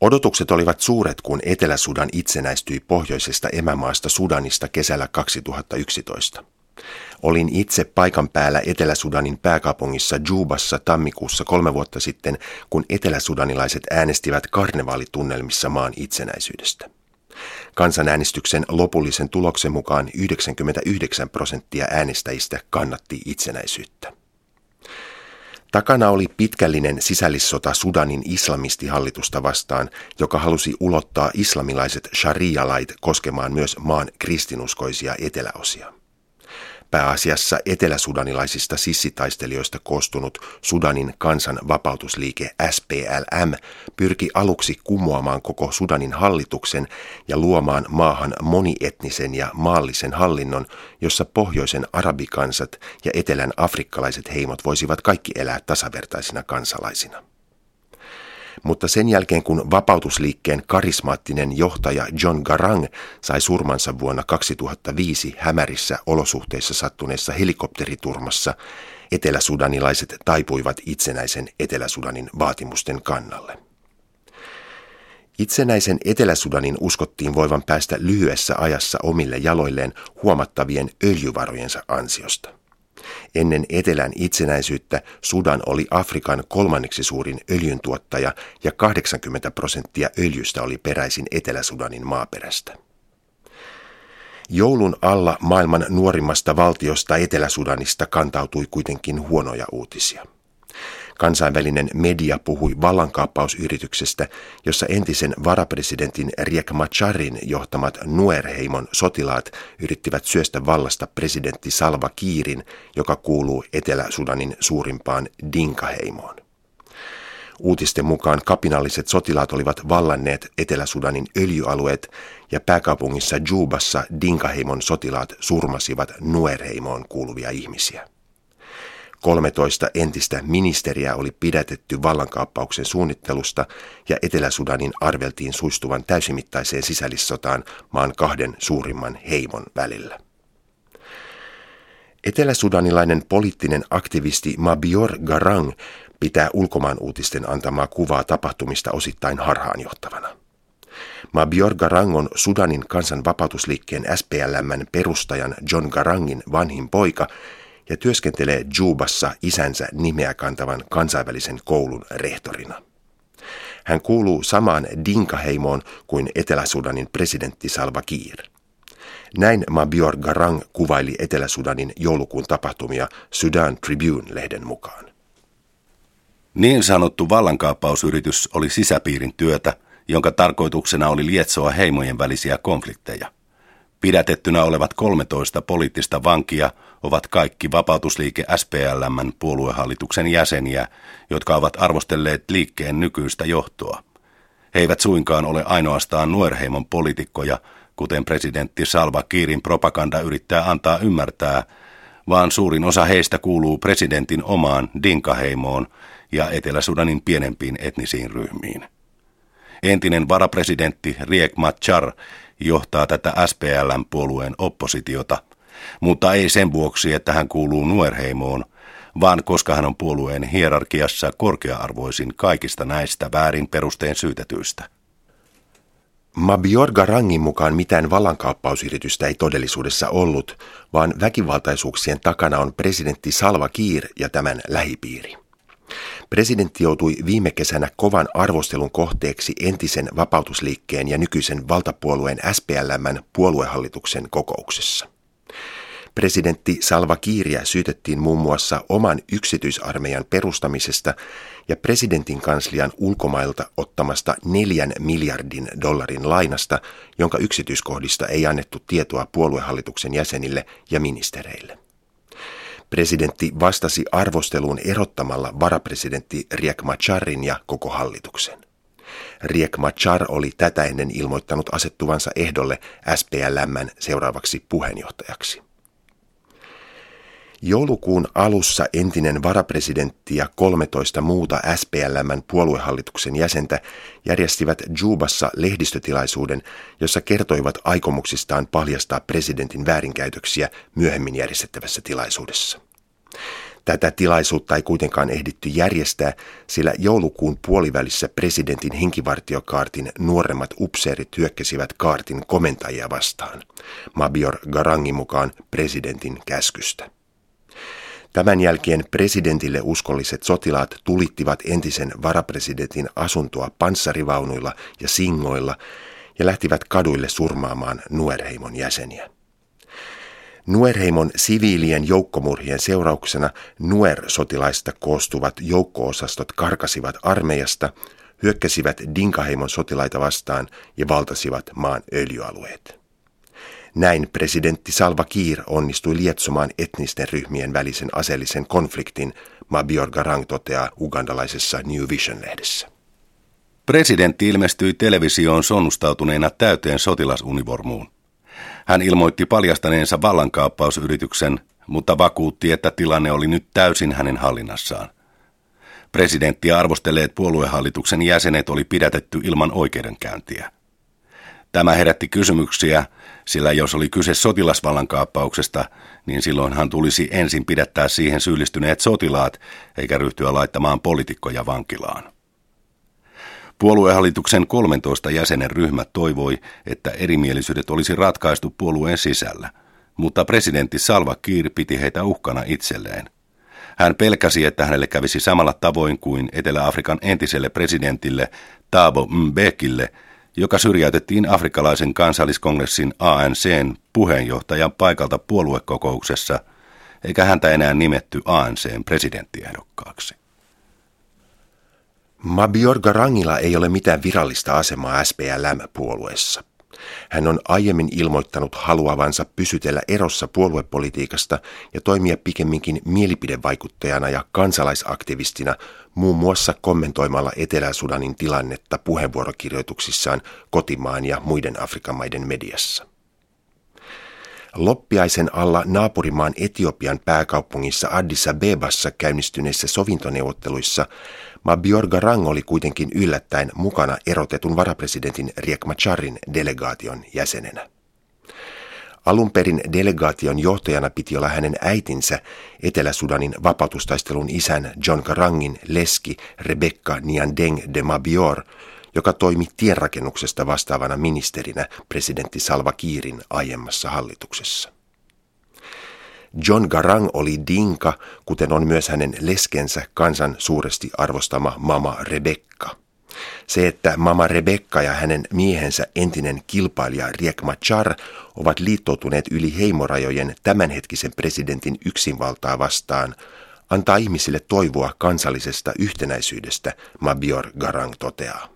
Odotukset olivat suuret, kun Etelä-Sudan itsenäistyi pohjoisesta emämaasta Sudanista kesällä 2011. Olin itse paikan päällä Etelä-Sudanin pääkaupungissa Jubassa tammikuussa kolme vuotta sitten, kun eteläsudanilaiset äänestivät karnevaalitunnelmissa maan itsenäisyydestä. Kansanäänestyksen lopullisen tuloksen mukaan 99 prosenttia äänestäjistä kannatti itsenäisyyttä. Takana oli pitkällinen sisällissota Sudanin islamistihallitusta vastaan, joka halusi ulottaa islamilaiset sharia-lait koskemaan myös maan kristinuskoisia eteläosia. Pääasiassa eteläsudanilaisista sissitaistelijoista koostunut Sudanin kansan vapautusliike SPLM pyrki aluksi kumoamaan koko Sudanin hallituksen ja luomaan maahan monietnisen ja maallisen hallinnon, jossa pohjoisen arabikansat ja etelän afrikkalaiset heimot voisivat kaikki elää tasavertaisina kansalaisina. Mutta sen jälkeen kun vapautusliikkeen karismaattinen johtaja John Garang sai surmansa vuonna 2005 hämärissä olosuhteissa sattuneessa helikopteriturmassa, eteläsudanilaiset taipuivat itsenäisen Etelä-Sudanin vaatimusten kannalle. Itsenäisen Etelä-Sudanin uskottiin voivan päästä lyhyessä ajassa omille jaloilleen huomattavien öljyvarojensa ansiosta. Ennen etelän itsenäisyyttä Sudan oli Afrikan kolmanneksi suurin öljyntuottaja ja 80 prosenttia öljystä oli peräisin Etelä-Sudanin maaperästä. Joulun alla maailman nuorimmasta valtiosta Etelä-Sudanista kantautui kuitenkin huonoja uutisia. Kansainvälinen media puhui vallankaappausyrityksestä, jossa entisen varapresidentin Riek Macharin johtamat Nuerheimon sotilaat yrittivät syöstä vallasta presidentti Salva Kiirin, joka kuuluu Etelä-Sudanin suurimpaan Dinkaheimoon. Uutisten mukaan kapinalliset sotilaat olivat vallanneet Etelä-Sudanin öljyalueet ja pääkaupungissa Jubassa Dinkaheimon sotilaat surmasivat Nuerheimoon kuuluvia ihmisiä. 13 entistä ministeriä oli pidätetty vallankaappauksen suunnittelusta ja Etelä-Sudanin arveltiin suistuvan täysimittaiseen sisällissotaan maan kahden suurimman heimon välillä. Etelä-sudanilainen poliittinen aktivisti Mabior Garang pitää ulkomaan uutisten antamaa kuvaa tapahtumista osittain harhaanjohtavana. Mabior Garang on Sudanin kansan vapautusliikkeen SPLMn perustajan John Garangin vanhin poika ja työskentelee Jubassa isänsä nimeä kantavan kansainvälisen koulun rehtorina. Hän kuuluu samaan Dinkaheimoon kuin Etelä-Sudanin presidentti Salva Kiir. Näin Mabior Garang kuvaili Etelä-Sudanin joulukuun tapahtumia Sudan Tribune-lehden mukaan. Niin sanottu vallankaappausyritys oli sisäpiirin työtä, jonka tarkoituksena oli lietsoa heimojen välisiä konflikteja. Pidätettynä olevat 13 poliittista vankia ovat kaikki vapautusliike SPLMn puoluehallituksen jäseniä, jotka ovat arvostelleet liikkeen nykyistä johtoa. He eivät suinkaan ole ainoastaan Nuerheimon poliitikkoja, kuten presidentti Salva Kiirin propaganda yrittää antaa ymmärtää, vaan suurin osa heistä kuuluu presidentin omaan Dinkaheimoon ja Etelä-Sudanin pienempiin etnisiin ryhmiin. Entinen varapresidentti Riek Machar johtaa tätä SPLM-puolueen oppositiota, mutta ei sen vuoksi, että hän kuuluu Nuerheimoon, vaan koska hän on puolueen hierarkiassa korkea-arvoisin kaikista näistä väärin perusteen syytetyistä. Mabior Garangin mukaan mitään vallankaappausyritystä ei todellisuudessa ollut, vaan väkivaltaisuuksien takana on presidentti Salva Kiir ja tämän lähipiiri. Presidentti joutui viime kesänä kovan arvostelun kohteeksi entisen vapautusliikkeen ja nykyisen valtapuolueen SPLMn puoluehallituksen kokouksessa. Presidentti Salva Kiiriä syytettiin muun muassa oman yksityisarmeijan perustamisesta ja presidentin kanslian ulkomailta ottamasta neljän miljardin dollarin lainasta, jonka yksityiskohdista ei annettu tietoa puoluehallituksen jäsenille ja ministereille. Presidentti vastasi arvosteluun erottamalla varapresidentti Riek Macharin ja koko hallituksen. Riek Machar oli tätä ennen ilmoittanut asettuvansa ehdolle SPLMn seuraavaksi puheenjohtajaksi. Joulukuun alussa entinen varapresidentti ja 13 muuta SPLMn puoluehallituksen jäsentä järjestivät Jubassa lehdistötilaisuuden, jossa kertoivat aikomuksistaan paljastaa presidentin väärinkäytöksiä myöhemmin järjestettävässä tilaisuudessa. Tätä tilaisuutta ei kuitenkaan ehditty järjestää, sillä joulukuun puolivälissä presidentin henkivartiokaartin nuoremmat upseerit hyökkäsivät kaartin komentajia vastaan, Mabior Garangin mukaan presidentin käskystä. Tämän jälkeen presidentille uskolliset sotilaat tulittivat entisen varapresidentin asuntoa panssarivaunuilla ja singoilla ja lähtivät kaduille surmaamaan Nuerheimon jäseniä. Nuerheimon siviilien joukkomurhien seurauksena Nuer-sotilaista koostuvat joukkoosastot karkasivat armeijasta, hyökkäsivät Dinkaheimon sotilaita vastaan ja valtasivat maan öljyalueet. Näin presidentti Salva Kiir onnistui lietsomaan etnisten ryhmien välisen aseellisen konfliktin, Mabior Garang toteaa ugandalaisessa New Vision-lehdessä. Presidentti ilmestyi televisioon sonnustautuneena täyteen sotilasunivormuun. Hän ilmoitti paljastaneensa vallankaappausyrityksen, mutta vakuutti, että tilanne oli nyt täysin hänen hallinnassaan. Presidentti arvostelleet puoluehallituksen jäsenet oli pidätetty ilman oikeudenkäyntiä. Tämä herätti kysymyksiä, sillä jos oli kyse sotilasvallankaappauksesta, niin silloinhan tulisi ensin pidättää siihen syyllistyneet sotilaat, eikä ryhtyä laittamaan poliitikkoja vankilaan. Puoluehallituksen 13 jäsenen ryhmä toivoi, että erimielisyydet olisi ratkaistu puolueen sisällä, mutta presidentti Salva Kiir piti heitä uhkana itselleen. Hän pelkäsi, että hänelle kävisi samalla tavoin kuin Etelä-Afrikan entiselle presidentille Thabo Mbekille, joka syrjäytettiin afrikkalaisen kansalliskongressin ANCn puheenjohtajan paikalta puoluekokouksessa, eikä häntä enää nimetty ANCn presidenttiehdokkaaksi. Mabior Garangilla ei ole mitään virallista asemaa SPLM-puolueessa. Hän on aiemmin ilmoittanut haluavansa pysytellä erossa puoluepolitiikasta ja toimia pikemminkin mielipidevaikuttajana ja kansalaisaktivistina muun muassa kommentoimalla Etelä-Sudanin tilannetta puheenvuorokirjoituksissaan kotimaan ja muiden Afrikan maiden mediassa. Loppiaisen alla naapurimaan Etiopian pääkaupungissa Addis Abebassa käynnistyneissä sovintoneuvotteluissa Mabior Garang oli kuitenkin yllättäen mukana erotetun varapresidentin Riek Macharin delegaation jäsenenä. Alun perin delegaation johtajana piti olla hänen äitinsä, Etelä-Sudanin vapautustaistelun isän John Garangin leski Rebecca Niandeng de Mabior, joka toimi tienrakennuksesta vastaavana ministerinä presidentti Salva Kiirin aiemmassa hallituksessa. John Garang oli dinka, kuten on myös hänen leskensä kansan suuresti arvostama Mama Rebecca. Se, että Mama Rebecca ja hänen miehensä entinen kilpailija Riek Machar ovat liittoutuneet yli heimorajojen tämänhetkisen presidentin yksinvaltaa vastaan, antaa ihmisille toivoa kansallisesta yhtenäisyydestä, Mabior Garang toteaa.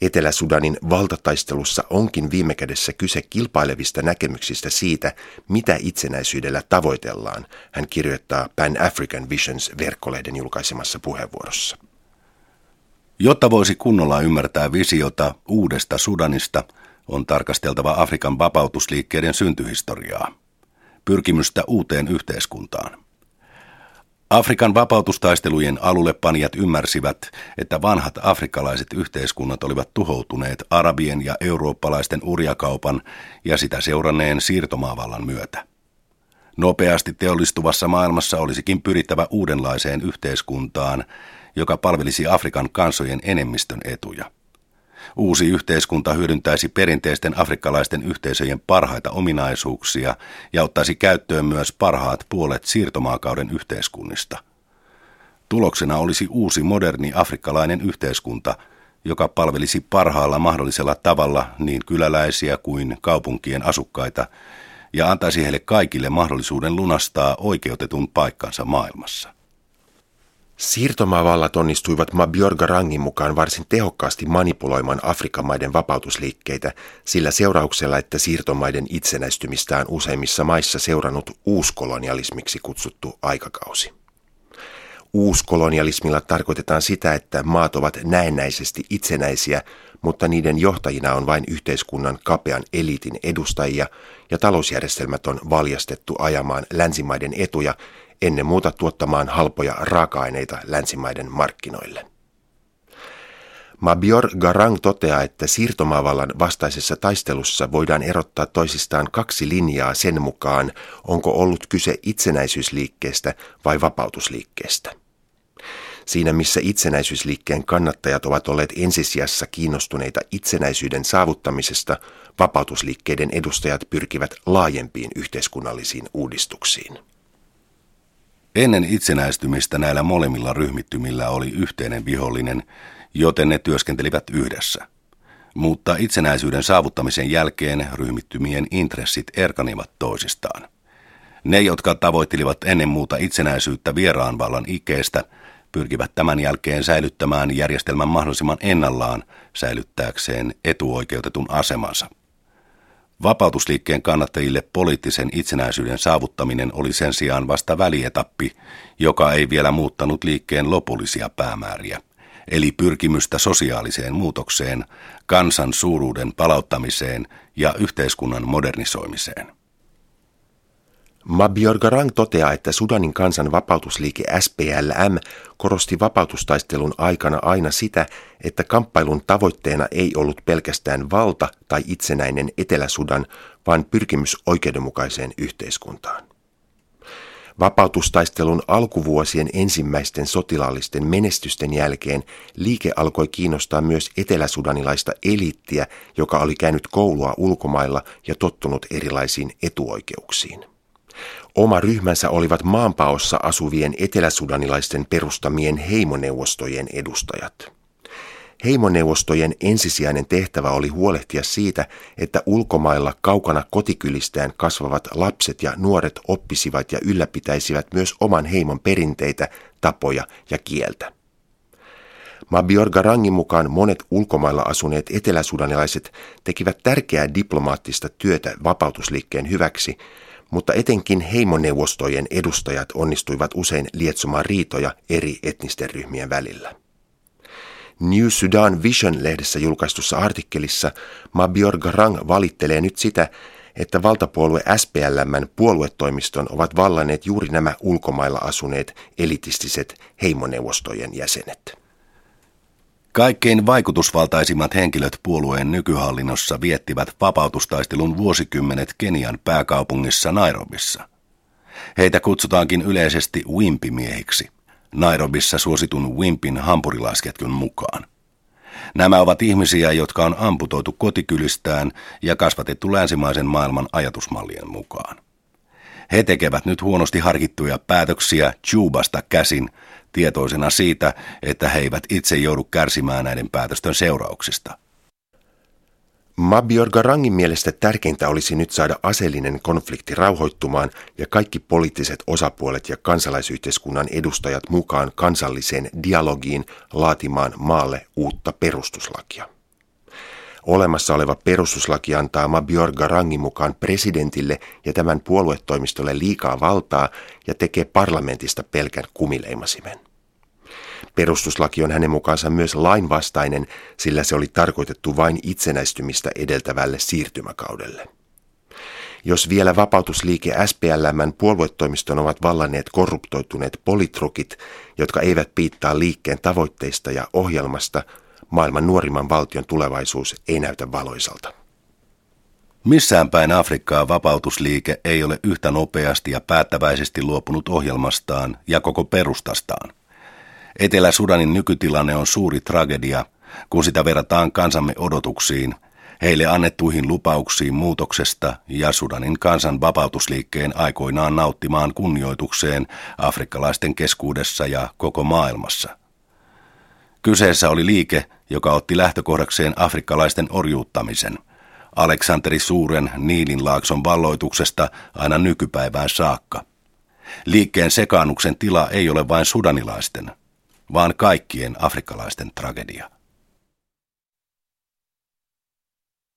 Etelä-Sudanin valtataistelussa onkin viime kädessä kyse kilpailevista näkemyksistä siitä, mitä itsenäisyydellä tavoitellaan, hän kirjoittaa Pan African Visions verkkolehden julkaisemassa puheenvuorossa. Jotta voisi kunnolla ymmärtää visiota uudesta Sudanista, on tarkasteltava Afrikan vapautusliikkeiden syntyhistoriaa, pyrkimystä uuteen yhteiskuntaan. Afrikan vapautustaistelujen alullepanijat ymmärsivät, että vanhat afrikkalaiset yhteiskunnat olivat tuhoutuneet arabien ja eurooppalaisten urjakaupan ja sitä seuranneen siirtomaavallan myötä. Nopeasti teollistuvassa maailmassa olisikin pyrittävä uudenlaiseen yhteiskuntaan, joka palvelisi Afrikan kansojen enemmistön etuja. Uusi yhteiskunta hyödyntäisi perinteisten afrikkalaisten yhteisöjen parhaita ominaisuuksia ja ottaisi käyttöön myös parhaat puolet siirtomaakauden yhteiskunnista. Tuloksena olisi uusi moderni afrikkalainen yhteiskunta, joka palvelisi parhaalla mahdollisella tavalla niin kyläläisiä kuin kaupunkien asukkaita ja antaisi heille kaikille mahdollisuuden lunastaa oikeutetun paikkansa maailmassa. Siirtomaavallat onnistuivat Mabior Garangin mukaan varsin tehokkaasti manipuloimaan Afrikan maiden vapautusliikkeitä sillä seurauksella, että siirtomaiden itsenäistymistään useimmissa maissa seurannut uuskolonialismiksi kutsuttu aikakausi. Uuskolonialismilla tarkoitetaan sitä, että maat ovat näennäisesti itsenäisiä, mutta niiden johtajina on vain yhteiskunnan kapean eliitin edustajia ja talousjärjestelmät on valjastettu ajamaan länsimaiden etuja ennen muuta tuottamaan halpoja raaka-aineita länsimaiden markkinoille. Mabior Garang toteaa, että siirtomaavallan vastaisessa taistelussa voidaan erottaa toisistaan kaksi linjaa sen mukaan, onko ollut kyse itsenäisyysliikkeestä vai vapautusliikkeestä. Siinä missä itsenäisyysliikkeen kannattajat ovat olleet ensisijassa kiinnostuneita itsenäisyyden saavuttamisesta, vapautusliikkeiden edustajat pyrkivät laajempiin yhteiskunnallisiin uudistuksiin. Ennen itsenäistymistä näillä molemmilla ryhmittymillä oli yhteinen vihollinen, joten ne työskentelivät yhdessä. Mutta itsenäisyyden saavuttamisen jälkeen ryhmittymien intressit erkanivat toisistaan. Ne, jotka tavoittelivat ennen muuta itsenäisyyttä vieraan vallan ikeestä, pyrkivät tämän jälkeen säilyttämään järjestelmän mahdollisimman ennallaan säilyttääkseen etuoikeutetun asemansa. Vapautusliikkeen kannattajille poliittisen itsenäisyyden saavuttaminen oli sen sijaan vasta välietappi, joka ei vielä muuttanut liikkeen lopullisia päämääriä, eli pyrkimystä sosiaaliseen muutokseen, kansan suuruuden palauttamiseen ja yhteiskunnan modernisoimiseen. Mabior Garang toteaa, että Sudanin kansan vapautusliike SPLM korosti vapautustaistelun aikana aina sitä, että kamppailun tavoitteena ei ollut pelkästään valta tai itsenäinen Etelä-Sudan, vaan pyrkimys oikeudenmukaiseen yhteiskuntaan. Vapautustaistelun alkuvuosien ensimmäisten sotilaallisten menestysten jälkeen liike alkoi kiinnostaa myös eteläsudanilaista eliittiä, joka oli käynyt koulua ulkomailla ja tottunut erilaisiin etuoikeuksiin. Oma ryhmänsä olivat maanpaossa asuvien eteläsudanilaisten perustamien heimoneuvostojen edustajat. Heimoneuvostojen ensisijainen tehtävä oli huolehtia siitä, että ulkomailla kaukana kotikylistään kasvavat lapset ja nuoret oppisivat ja ylläpitäisivät myös oman heimon perinteitä, tapoja ja kieltä. Mabior Garangin mukaan monet ulkomailla asuneet eteläsudanilaiset tekivät tärkeää diplomaattista työtä vapautusliikkeen hyväksi, mutta etenkin heimoneuvostojen edustajat onnistuivat usein lietsomaan riitoja eri etnisten ryhmien välillä. New Sudan Vision-lehdessä julkaistussa artikkelissa Mabior Garang valittelee nyt sitä, että valtapuolue SPLMn puoluetoimiston ovat vallanneet juuri nämä ulkomailla asuneet elitistiset heimoneuvostojen jäsenet. Kaikkein vaikutusvaltaisimmat henkilöt puolueen nykyhallinnossa viettivät vapautustaistelun vuosikymmenet Kenian pääkaupungissa Nairobissa. Heitä kutsutaankin yleisesti Wimpimiehiksi, Nairobissa suositun Wimpin hampurilaisketjun mukaan. Nämä ovat ihmisiä, jotka on amputoitu kotikylistään ja kasvatettu länsimaisen maailman ajatusmallien mukaan. He tekevät nyt huonosti harkittuja päätöksiä Jubasta käsin, tietoisena siitä, että he eivät itse joudu kärsimään näiden päätösten seurauksista. Mabior Garangin mielestä tärkeintä olisi nyt saada aseellinen konflikti rauhoittumaan ja kaikki poliittiset osapuolet ja kansalaisyhteiskunnan edustajat mukaan kansalliseen dialogiin laatimaan maalle uutta perustuslakia. Olemassa oleva perustuslaki antaa Mabior Garangin mukaan presidentille ja tämän puoluetoimistolle liikaa valtaa ja tekee parlamentista pelkän kumileimasimen. Perustuslaki on hänen mukaansa myös lainvastainen, sillä se oli tarkoitettu vain itsenäistymistä edeltävälle siirtymäkaudelle. Jos vielä vapautusliike SPLMn puoluetoimiston ovat vallanneet korruptoituneet politrukit, jotka eivät piittaa liikkeen tavoitteista ja ohjelmasta – maailman nuorimman valtion tulevaisuus ei näytä valoisalta. Missään päin Afrikkaa vapautusliike ei ole yhtä nopeasti ja päättäväisesti luopunut ohjelmastaan ja koko perustastaan. Etelä-Sudanin nykytilanne on suuri tragedia, kun sitä verrataan kansamme odotuksiin, heille annettuihin lupauksiin muutoksesta ja Sudanin kansan vapautusliikkeen aikoinaan nauttimaan kunnioitukseen afrikkalaisten keskuudessa ja koko maailmassa. Kyseessä oli liike, joka otti lähtökohdakseen afrikkalaisten orjuuttamisen. Aleksanteri Suuren Niilinlaakson valloituksesta aina nykypäivään saakka. Liikkeen sekaannuksen tila ei ole vain sudanilaisten, vaan kaikkien afrikkalaisten tragedia.